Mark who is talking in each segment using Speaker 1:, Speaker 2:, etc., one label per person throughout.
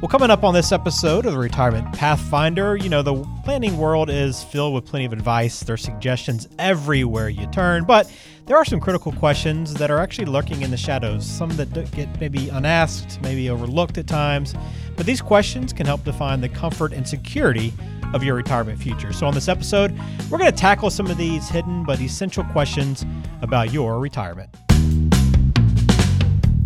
Speaker 1: Well, coming up on this episode of the Retirement Pathfinder, you know, the planning world is filled with plenty of advice. There are suggestions everywhere you turn, but there are some critical questions that are actually lurking in the shadows, some that get maybe unasked, maybe overlooked at times. But these questions can help define the comfort and security of your retirement future. So, on this episode, we're going to tackle some of these hidden but essential questions about your retirement.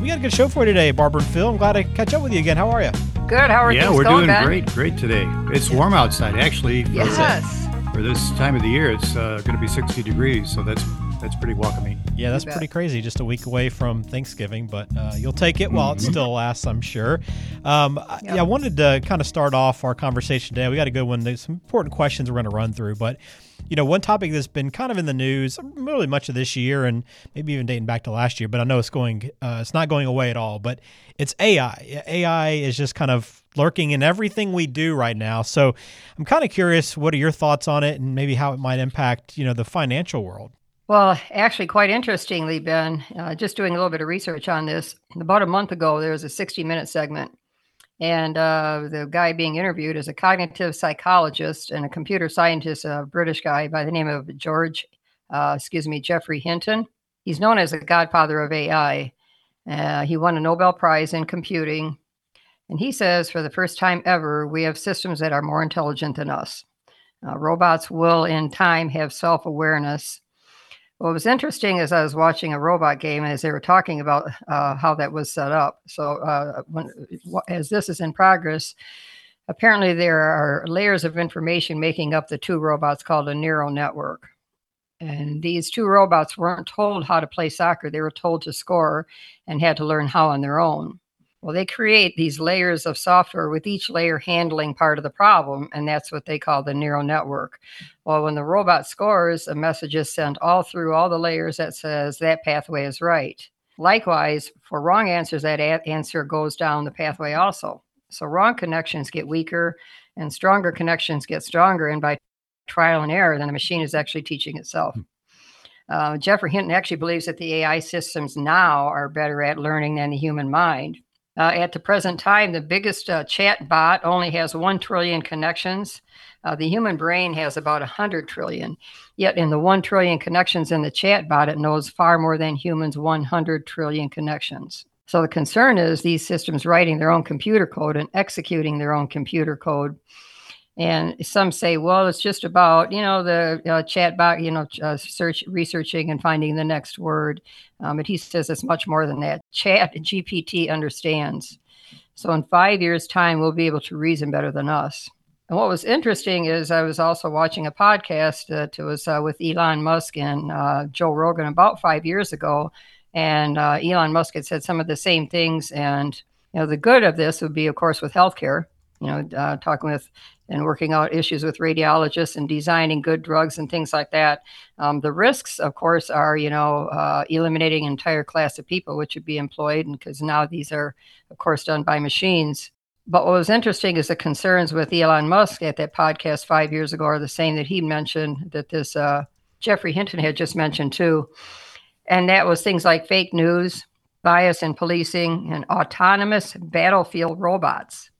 Speaker 1: we got a good show for you today, Barbara and Phil. I'm glad to catch up with you again. How are you?
Speaker 2: Good. How are
Speaker 3: you?
Speaker 2: yeah,
Speaker 3: we're
Speaker 2: going,
Speaker 3: doing great. Great today. It's warm outside, actually.
Speaker 2: For, yes.
Speaker 3: For this time of the year, it's uh, going to be 60 degrees, so that's that's pretty welcoming.
Speaker 1: Yeah, that's pretty crazy. Just a week away from Thanksgiving, but uh, you'll take it while mm-hmm. it still lasts, I'm sure. Um, yep. Yeah, I wanted to kind of start off our conversation today. We got a good one. There's some important questions we're going to run through, but you know, one topic that's been kind of in the news really much of this year and maybe even dating back to last year, but I know it's going, uh, it's not going away at all. But it's AI. AI is just kind of lurking in everything we do right now. So I'm kind of curious, what are your thoughts on it, and maybe how it might impact, you know, the financial world?
Speaker 2: Well, actually, quite interestingly, Ben, uh, just doing a little bit of research on this. About a month ago, there was a 60 minute segment and uh, the guy being interviewed is a cognitive psychologist and a computer scientist, a British guy by the name of George, uh, excuse me, Geoffrey Hinton. He's known as the godfather of AI. Uh, he won a Nobel Prize in computing. And he says, for the first time ever, we have systems that are more intelligent than us. Uh, robots will, in time, have self awareness what was interesting is I was watching a robot game as they were talking about uh, how that was set up. So, uh, when, as this is in progress, apparently there are layers of information making up the two robots called a neural network. And these two robots weren't told how to play soccer, they were told to score and had to learn how on their own. Well, they create these layers of software with each layer handling part of the problem, and that's what they call the neural network. Well, when the robot scores, a message is sent all through all the layers that says that pathway is right. Likewise, for wrong answers, that answer goes down the pathway also. So wrong connections get weaker and stronger connections get stronger. And by trial and error, then the machine is actually teaching itself. Hmm. Uh, Geoffrey Hinton actually believes that the AI systems now are better at learning than the human mind. Uh, at the present time, the biggest uh, chat bot only has 1 trillion connections. Uh, the human brain has about 100 trillion. Yet, in the 1 trillion connections in the chat bot, it knows far more than humans' 100 trillion connections. So, the concern is these systems writing their own computer code and executing their own computer code and some say, well, it's just about you know the uh, chat bot, you know, uh, search, researching, and finding the next word. Um, but he says it's much more than that. Chat GPT understands. So in five years' time, we'll be able to reason better than us. And what was interesting is I was also watching a podcast that was uh, with Elon Musk and uh, Joe Rogan about five years ago, and uh, Elon Musk had said some of the same things. And you know, the good of this would be, of course, with healthcare you know, uh, talking with and working out issues with radiologists and designing good drugs and things like that. Um, the risks, of course, are you know uh, eliminating an entire class of people which would be employed, and because now these are, of course, done by machines. But what was interesting is the concerns with Elon Musk at that podcast five years ago are the same that he mentioned that this uh, Geoffrey Hinton had just mentioned too, and that was things like fake news, bias in policing, and autonomous battlefield robots.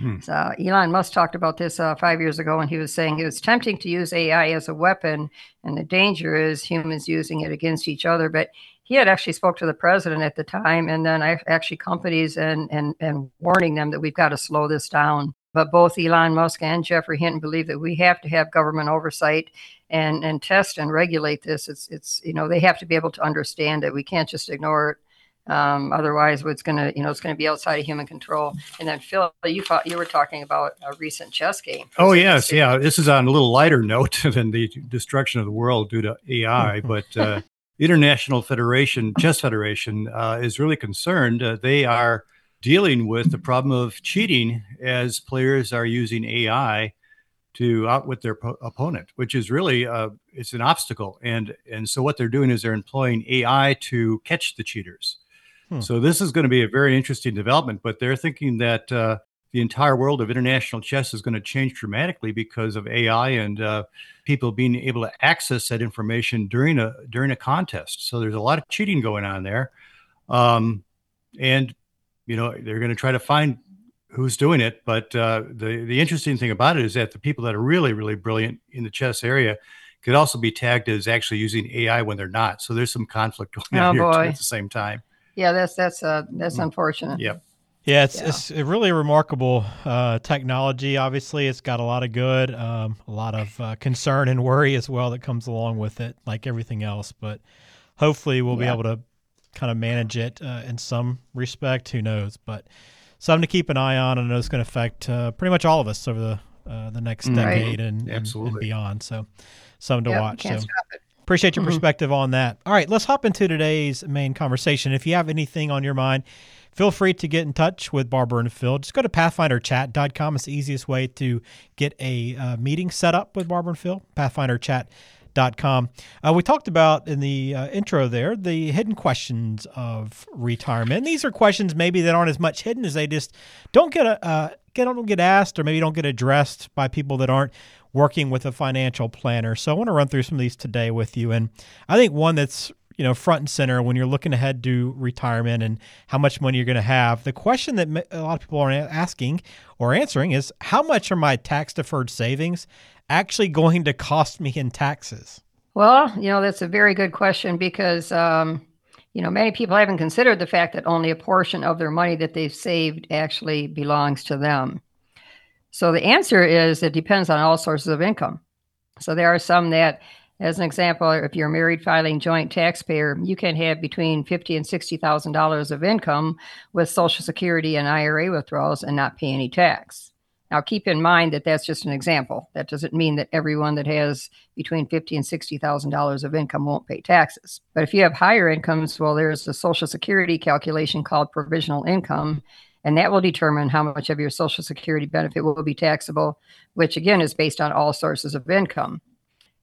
Speaker 2: Hmm. So Elon Musk talked about this uh, five years ago, and he was saying it was tempting to use AI as a weapon, and the danger is humans using it against each other. But he had actually spoke to the president at the time, and then I actually companies and and and warning them that we've got to slow this down. But both Elon Musk and Geoffrey Hinton believe that we have to have government oversight and and test and regulate this. It's it's you know they have to be able to understand it. We can't just ignore it. Um, otherwise, what's going to, you know, it's going to be outside of human control. And then, Phil, you thought you were talking about a recent chess game.
Speaker 3: Oh yes, yeah. This is on a little lighter note than the destruction of the world due to AI, but uh, International Federation Chess Federation uh, is really concerned. Uh, they are dealing with the problem of cheating as players are using AI to outwit their po- opponent, which is really uh, it's an obstacle. And and so what they're doing is they're employing AI to catch the cheaters. Hmm. So this is going to be a very interesting development. But they're thinking that uh, the entire world of international chess is going to change dramatically because of AI and uh, people being able to access that information during a during a contest. So there's a lot of cheating going on there, um, and you know they're going to try to find who's doing it. But uh, the the interesting thing about it is that the people that are really really brilliant in the chess area could also be tagged as actually using AI when they're not. So there's some conflict going on oh, here at the same time.
Speaker 2: Yeah, that's that's uh, that's mm. unfortunate.
Speaker 3: Yep.
Speaker 1: Yeah, it's, yeah. it's a really remarkable uh, technology. Obviously, it's got a lot of good, um, a lot of uh, concern and worry as well that comes along with it, like everything else. But hopefully, we'll yeah. be able to kind of manage it uh, in some respect. Who knows? But something to keep an eye on, I know it's going to affect uh, pretty much all of us over the uh, the next decade and, and, and, beyond. So, something to
Speaker 2: yep,
Speaker 1: watch.
Speaker 2: so.
Speaker 1: Appreciate your mm-hmm. perspective on that. All right, let's hop into today's main conversation. If you have anything on your mind, feel free to get in touch with Barbara and Phil. Just go to pathfinderchat.com. It's the easiest way to get a uh, meeting set up with Barbara and Phil, pathfinderchat.com. Uh, we talked about in the uh, intro there the hidden questions of retirement. These are questions maybe that aren't as much hidden as they just don't get a, uh, don't get asked or maybe don't get addressed by people that aren't working with a financial planner. So I want to run through some of these today with you. And I think one that's you know front and center when you're looking ahead to retirement and how much money you're going to have the question that a lot of people are asking or answering is how much are my tax deferred savings actually going to cost me in taxes
Speaker 2: well you know that's a very good question because um, you know many people haven't considered the fact that only a portion of their money that they've saved actually belongs to them so the answer is it depends on all sources of income so there are some that as an example, if you're married filing joint taxpayer, you can have between fifty and sixty thousand dollars of income with Social Security and IRA withdrawals and not pay any tax. Now, keep in mind that that's just an example. That doesn't mean that everyone that has between fifty and sixty thousand dollars of income won't pay taxes. But if you have higher incomes, well, there's a Social Security calculation called provisional income, and that will determine how much of your Social Security benefit will be taxable, which again is based on all sources of income.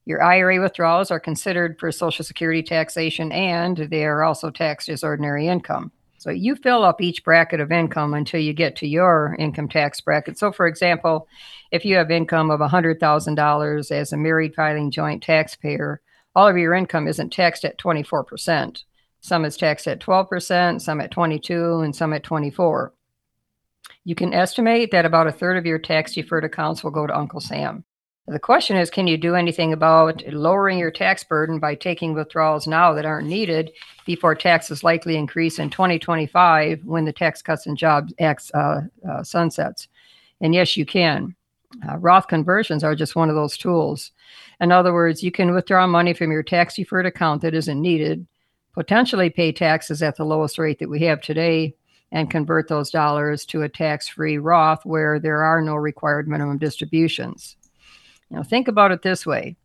Speaker 2: Your IRA withdrawals are considered for Social Security taxation and they are also taxed as ordinary income. So you fill up each bracket of income until you get to your income tax bracket. So, for example, if you have income of $100,000 as a married filing joint taxpayer, all of your income isn't taxed at 24%. Some is taxed at 12%, some at 22, and some at 24. You can estimate that about a third of your tax deferred accounts will go to Uncle Sam. The question is can you do anything about lowering your tax burden by taking withdrawals now that aren't needed before taxes likely increase in 2025 when the Tax Cuts and Jobs Act uh, uh, sunsets? And yes, you can. Uh, Roth conversions are just one of those tools. In other words, you can withdraw money from your tax deferred account that isn't needed, potentially pay taxes at the lowest rate that we have today, and convert those dollars to a tax free Roth where there are no required minimum distributions. Now, think about it this way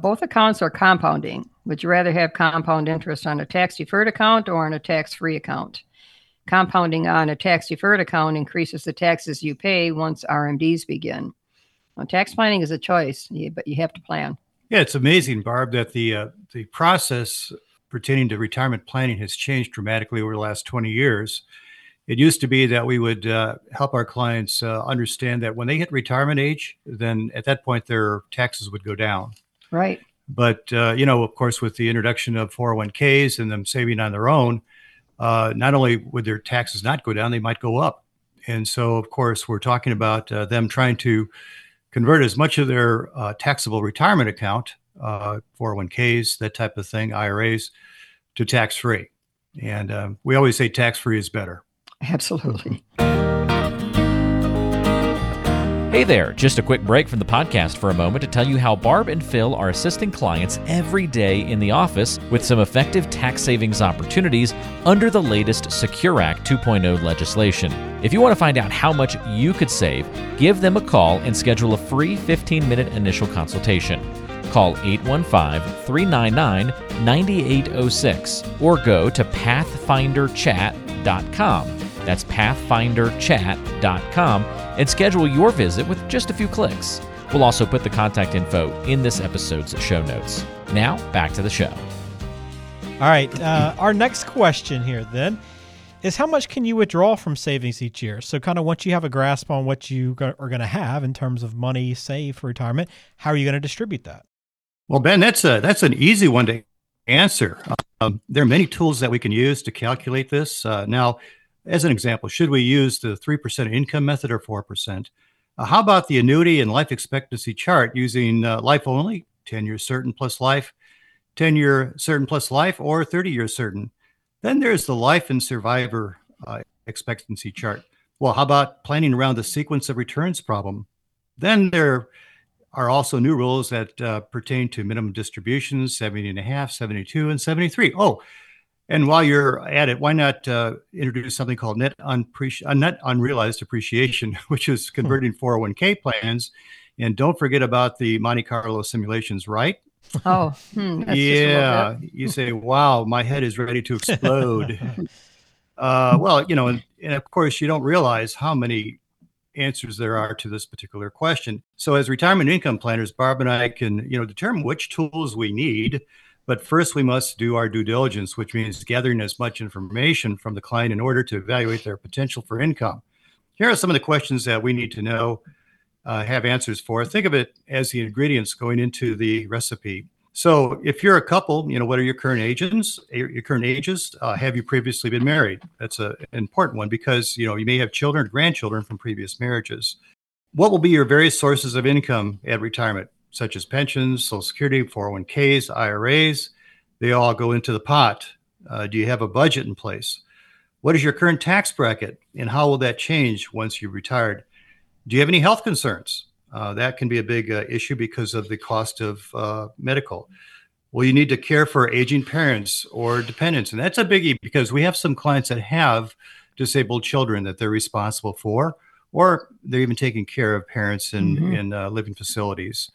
Speaker 2: both accounts are compounding. Would you rather have compound interest on a tax deferred account or on a tax free account? Compounding on a tax deferred account increases the taxes you pay once RMDs begin. Well, tax planning is a choice, but you have to plan.
Speaker 3: Yeah, it's amazing, Barb, that the uh, the process pertaining to retirement planning has changed dramatically over the last 20 years. It used to be that we would uh, help our clients uh, understand that when they hit retirement age, then at that point their taxes would go down.
Speaker 2: Right.
Speaker 3: But uh, you know, of course, with the introduction of 401ks and them saving on their own, uh, not only would their taxes not go down, they might go up. And so, of course, we're talking about uh, them trying to convert as much of their uh, taxable retirement account, 401ks, that type of thing, IRAs, to tax free. And um, we always say tax free is better.
Speaker 2: Absolutely.
Speaker 4: Hey there, just a quick break from the podcast for a moment to tell you how Barb and Phil are assisting clients every day in the office with some effective tax savings opportunities under the latest Secure Act 2.0 legislation. If you want to find out how much you could save, give them a call and schedule a free 15 minute initial consultation. Call 815 399 9806 or go to pathfinderchat.com. That's pathfinderchat.com and schedule your visit with just a few clicks. We'll also put the contact info in this episode's show notes. Now, back to the show.
Speaker 1: All right. Uh, our next question here then is how much can you withdraw from savings each year? So, kind of once you have a grasp on what you are going to have in terms of money saved for retirement, how are you going to distribute that?
Speaker 3: Well, Ben, that's a that's an easy one to answer. Um, there are many tools that we can use to calculate this. Uh, now, as an example, should we use the three percent income method or four percent? Uh, how about the annuity and life expectancy chart using uh, life only, ten years certain plus life, ten year certain plus life, or thirty years certain? Then there's the life and survivor uh, expectancy chart. Well, how about planning around the sequence of returns problem? Then there are also new rules that uh, pertain to minimum distributions 70 and a half, 72, and 73. Oh, and while you're at it, why not uh, introduce something called net, unpreci- uh, net unrealized appreciation, which is hmm. converting 401k plans? And don't forget about the Monte Carlo simulations, right?
Speaker 2: Oh, hmm,
Speaker 3: yeah. you say, wow, my head is ready to explode. uh, well, you know, and, and of course, you don't realize how many answers there are to this particular question. So, as retirement income planners, Barb and I can, you know, determine which tools we need. But first, we must do our due diligence, which means gathering as much information from the client in order to evaluate their potential for income. Here are some of the questions that we need to know uh, have answers for. Think of it as the ingredients going into the recipe. So, if you're a couple, you know, what are your current ages? Your current ages? Uh, have you previously been married? That's a, an important one because you know you may have children or grandchildren from previous marriages. What will be your various sources of income at retirement, such as pensions, Social Security, 401ks, IRAs? They all go into the pot. Uh, do you have a budget in place? What is your current tax bracket, and how will that change once you've retired? Do you have any health concerns? Uh, that can be a big uh, issue because of the cost of uh, medical. Well, you need to care for aging parents or dependents. And that's a biggie because we have some clients that have disabled children that they're responsible for, or they're even taking care of parents in, mm-hmm. in uh, living facilities.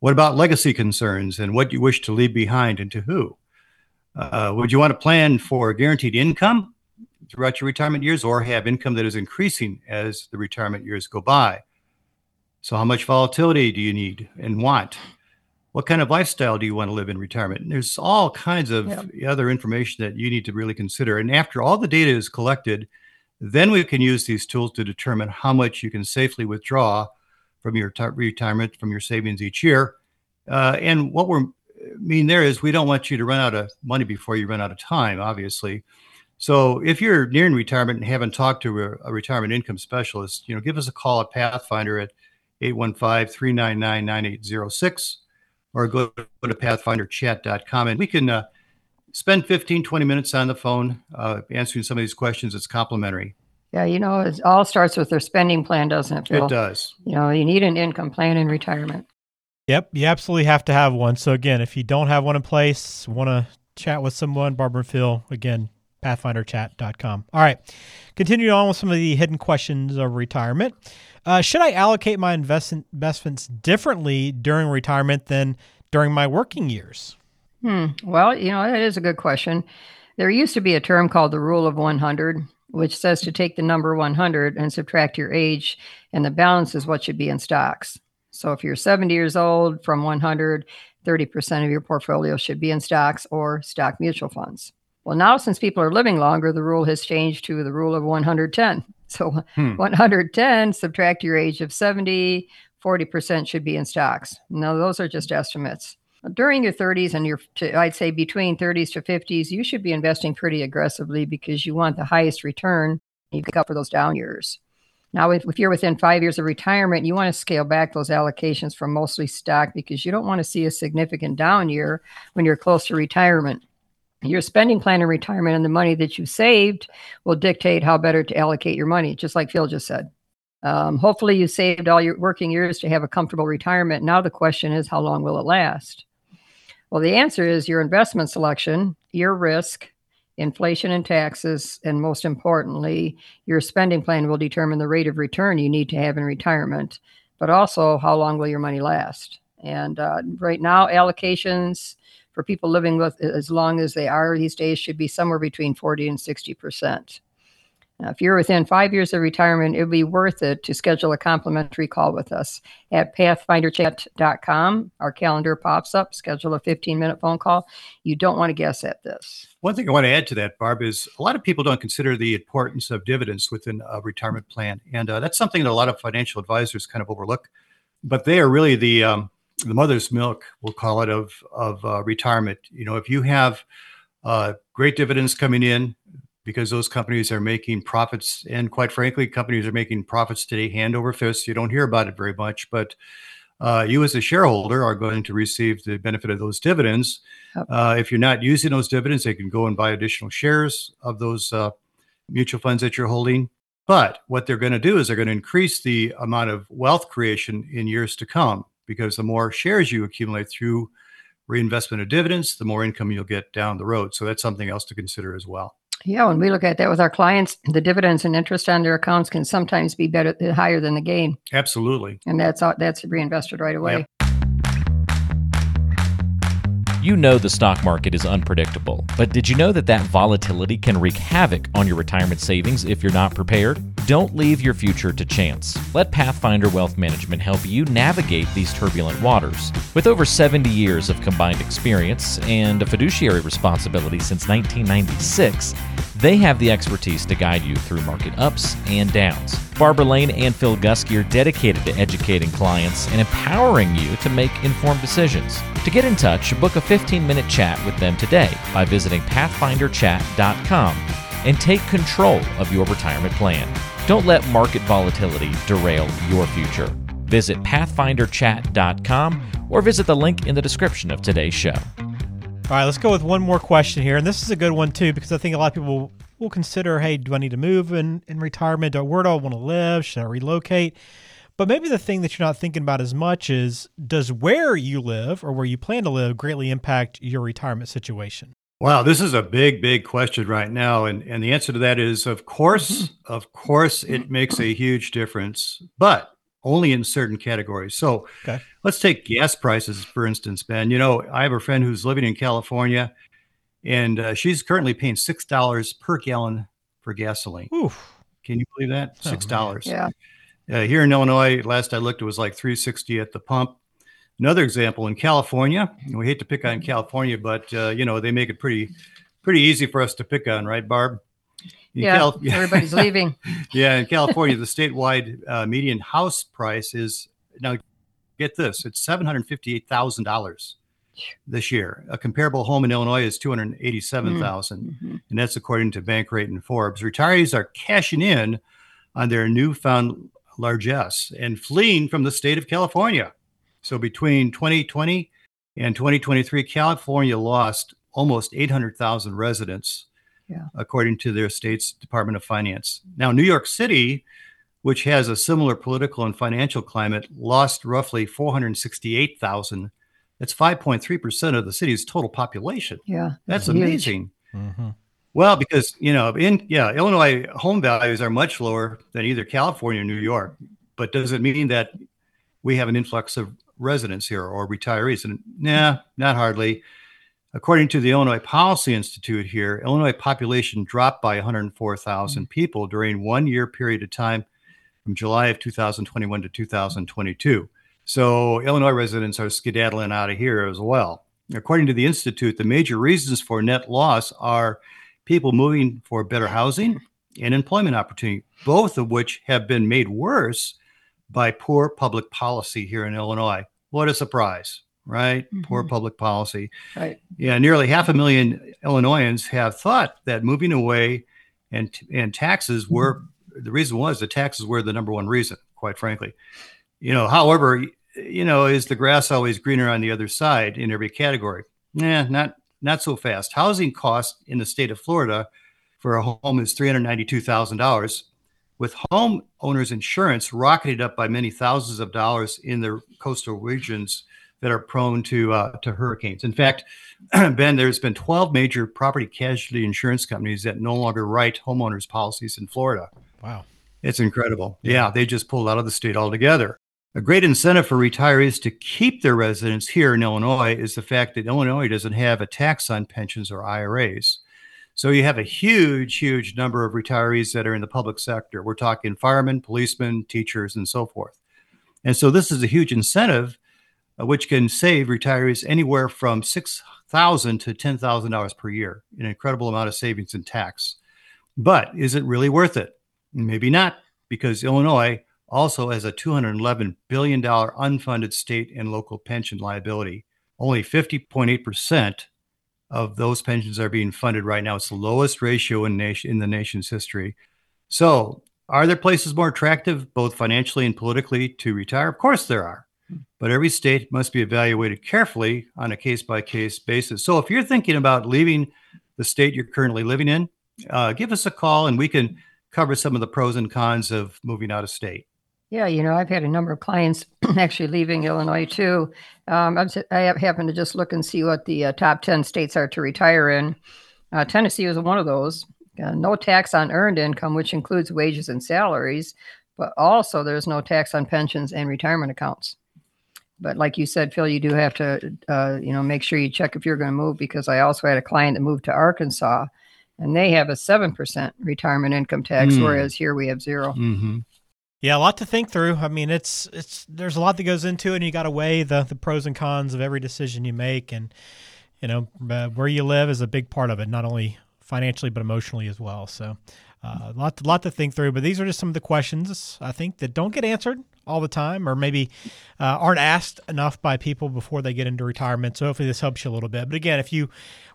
Speaker 3: What about legacy concerns and what you wish to leave behind and to who? Uh, would you want to plan for guaranteed income throughout your retirement years or have income that is increasing as the retirement years go by? So, how much volatility do you need and want? What kind of lifestyle do you want to live in retirement? And there's all kinds of other information that you need to really consider. And after all the data is collected, then we can use these tools to determine how much you can safely withdraw from your t- retirement, from your savings each year. Uh, and what we're mean there is we don't want you to run out of money before you run out of time, obviously. So if you're nearing retirement and haven't talked to a, a retirement income specialist, you know, give us a call at Pathfinder at 815-399-9806 or go to pathfinderchat.com and we can uh, spend 15 20 minutes on the phone uh, answering some of these questions it's complimentary
Speaker 2: yeah you know it all starts with their spending plan doesn't it Phil?
Speaker 3: it does
Speaker 2: you know you need an income plan in retirement
Speaker 1: yep you absolutely have to have one so again if you don't have one in place want to chat with someone barbara and phil again pathfinderchat.com all right continuing on with some of the hidden questions of retirement uh, should I allocate my invest- investments differently during retirement than during my working years?
Speaker 2: Hmm. Well, you know, that is a good question. There used to be a term called the rule of 100, which says to take the number 100 and subtract your age, and the balance is what should be in stocks. So if you're 70 years old from 100, 30% of your portfolio should be in stocks or stock mutual funds. Well, now since people are living longer, the rule has changed to the rule of 110. So hmm. 110, subtract your age of 70, 40% should be in stocks. Now, those are just estimates. During your 30s and your, to, I'd say between 30s to 50s, you should be investing pretty aggressively because you want the highest return. You pick up for those down years. Now, if, if you're within five years of retirement, you want to scale back those allocations from mostly stock because you don't want to see a significant down year when you're close to retirement your spending plan in retirement and the money that you saved will dictate how better to allocate your money, just like Phil just said. Um, hopefully, you saved all your working years to have a comfortable retirement. Now, the question is, how long will it last? Well, the answer is your investment selection, your risk, inflation and taxes, and most importantly, your spending plan will determine the rate of return you need to have in retirement, but also how long will your money last. And uh, right now, allocations for people living with as long as they are these days should be somewhere between 40 and 60 percent. Now, if you're within five years of retirement, it would be worth it to schedule a complimentary call with us at pathfinderchat.com. Our calendar pops up, schedule a 15 minute phone call. You don't want to guess at this.
Speaker 3: One thing I want to add to that, Barb, is a lot of people don't consider the importance of dividends within a retirement plan. And uh, that's something that a lot of financial advisors kind of overlook. But they are really the, um, the mother's milk, we'll call it, of, of uh, retirement. You know, if you have uh, great dividends coming in, because those companies are making profits. And quite frankly, companies are making profits today hand over fist. You don't hear about it very much, but uh, you as a shareholder are going to receive the benefit of those dividends. Uh, if you're not using those dividends, they can go and buy additional shares of those uh, mutual funds that you're holding. But what they're going to do is they're going to increase the amount of wealth creation in years to come because the more shares you accumulate through reinvestment of dividends, the more income you'll get down the road. So that's something else to consider as well.
Speaker 2: Yeah, when we look at that with our clients, the dividends and interest on their accounts can sometimes be better, higher than the gain.
Speaker 3: Absolutely.
Speaker 2: And that's uh, that's reinvested right away. Yep.
Speaker 4: You know the stock market is unpredictable, but did you know that that volatility can wreak havoc on your retirement savings if you're not prepared? Don't leave your future to chance. Let Pathfinder Wealth Management help you navigate these turbulent waters. With over 70 years of combined experience and a fiduciary responsibility since 1996, they have the expertise to guide you through market ups and downs. Barbara Lane and Phil Gusky are dedicated to educating clients and empowering you to make informed decisions. To get in touch, book a 15 minute chat with them today by visiting pathfinderchat.com and take control of your retirement plan. Don't let market volatility derail your future. Visit pathfinderchat.com or visit the link in the description of today's show.
Speaker 1: All right, let's go with one more question here. And this is a good one, too, because I think a lot of people will consider hey, do I need to move in, in retirement? Where do I want to live? Should I relocate? But maybe the thing that you're not thinking about as much is does where you live or where you plan to live greatly impact your retirement situation?
Speaker 3: Wow, this is a big, big question right now. And, and the answer to that is of course, mm-hmm. of course, it makes a huge difference. But only in certain categories. So okay. let's take gas prices, for instance, Ben. You know, I have a friend who's living in California and uh, she's currently paying $6 per gallon for gasoline. Oof. Can you believe that? Oh, $6.
Speaker 2: yeah.
Speaker 3: Uh, here in Illinois, last I looked, it was like 360 at the pump. Another example in California, we hate to pick on California, but uh, you know they make it pretty, pretty easy for us to pick on, right, Barb?
Speaker 2: In yeah, Cal- everybody's leaving.
Speaker 3: yeah, in California, the statewide uh, median house price is now. Get this: it's seven hundred fifty-eight thousand dollars this year. A comparable home in Illinois is two hundred eighty-seven thousand, mm-hmm. and that's according to Bankrate and Forbes. Retirees are cashing in on their newfound largesse and fleeing from the state of California. So between 2020 and 2023, California lost almost 800,000 residents yeah. according to their state's Department of Finance. Now, New York City, which has a similar political and financial climate, lost roughly 468,000. That's 5.3% of the city's total population.
Speaker 2: Yeah.
Speaker 3: That's, that's amazing. Mm-hmm. Well, because, you know, in, yeah, Illinois home values are much lower than either California or New York. But does it mean that we have an influx of residents here or retirees? And nah, not hardly. According to the Illinois Policy Institute here, Illinois population dropped by 104,000 mm. people during one year period of time from July of 2021 to 2022. So Illinois residents are skedaddling out of here as well. According to the Institute, the major reasons for net loss are people moving for better housing and employment opportunity, both of which have been made worse by poor public policy here in Illinois. What a surprise! right? Mm-hmm. Poor public policy.
Speaker 2: Right.
Speaker 3: Yeah, nearly half a million Illinoisans have thought that moving away and and taxes were mm-hmm. the reason was the taxes were the number one reason, quite frankly. You know, however, you know, is the grass always greener on the other side in every category? Yeah, not not so fast. Housing cost in the state of Florida for a home is three hundred ninety-two thousand dollars, with home owners insurance rocketed up by many thousands of dollars in the coastal regions that are prone to uh, to hurricanes. In fact, Ben, there's been 12 major property casualty insurance companies that no longer write homeowners policies in Florida.
Speaker 1: Wow,
Speaker 3: it's incredible. Yeah, they just pulled out of the state altogether. A great incentive for retirees to keep their residence here in Illinois is the fact that Illinois doesn't have a tax on pensions or IRAs. So you have a huge, huge number of retirees that are in the public sector. We're talking firemen, policemen, teachers, and so forth. And so this is a huge incentive, uh, which can save retirees anywhere from six thousand to ten thousand dollars per year, an incredible amount of savings in tax. But is it really worth it? Maybe not, because Illinois also has a $211 billion unfunded state and local pension liability. Only 50.8% of those pensions are being funded right now. It's the lowest ratio in, nation, in the nation's history. So, are there places more attractive, both financially and politically, to retire? Of course, there are. But every state must be evaluated carefully on a case by case basis. So, if you're thinking about leaving the state you're currently living in, uh, give us a call and we can cover some of the pros and cons of moving out of state.
Speaker 2: Yeah, you know, I've had a number of clients actually leaving Illinois too. Um, I happen to just look and see what the uh, top 10 states are to retire in. Uh, Tennessee was one of those. Uh, no tax on earned income, which includes wages and salaries, but also there's no tax on pensions and retirement accounts. But like you said, Phil, you do have to, uh, you know, make sure you check if you're going to move because I also had a client that moved to Arkansas, and they have a seven percent retirement income tax, mm. whereas here we have 0
Speaker 3: mm-hmm.
Speaker 1: Yeah, a lot to think through. I mean, it's it's there's a lot that goes into it, and you got to weigh the the pros and cons of every decision you make, and you know uh, where you live is a big part of it, not only financially but emotionally as well. So, uh, a lot to, lot to think through. But these are just some of the questions I think that don't get answered all the time, or maybe uh, aren't asked enough by people before they get into retirement. So hopefully this helps you a little bit. But again, if you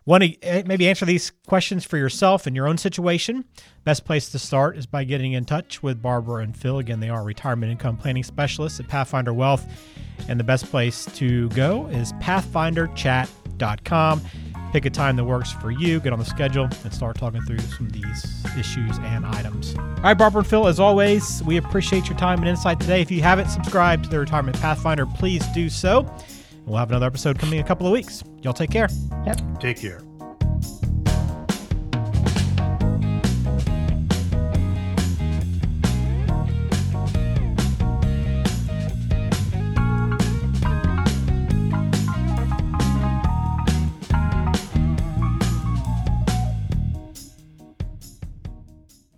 Speaker 1: want to eh, maybe answer these questions for yourself in your own situation, best place to start is by getting in touch with Barbara and Phil. Again, they are retirement income planning specialists at Pathfinder Wealth. And the best place to go is pathfinderchat.com. Pick a time that works for you, get on the schedule, and start talking through some of these issues and items. All right, Barbara and Phil, as always, we appreciate your time and insight today. If you haven't subscribed to the Retirement Pathfinder, please do so. We'll have another episode coming in a couple of weeks. Y'all take care.
Speaker 2: Yep.
Speaker 3: Take care.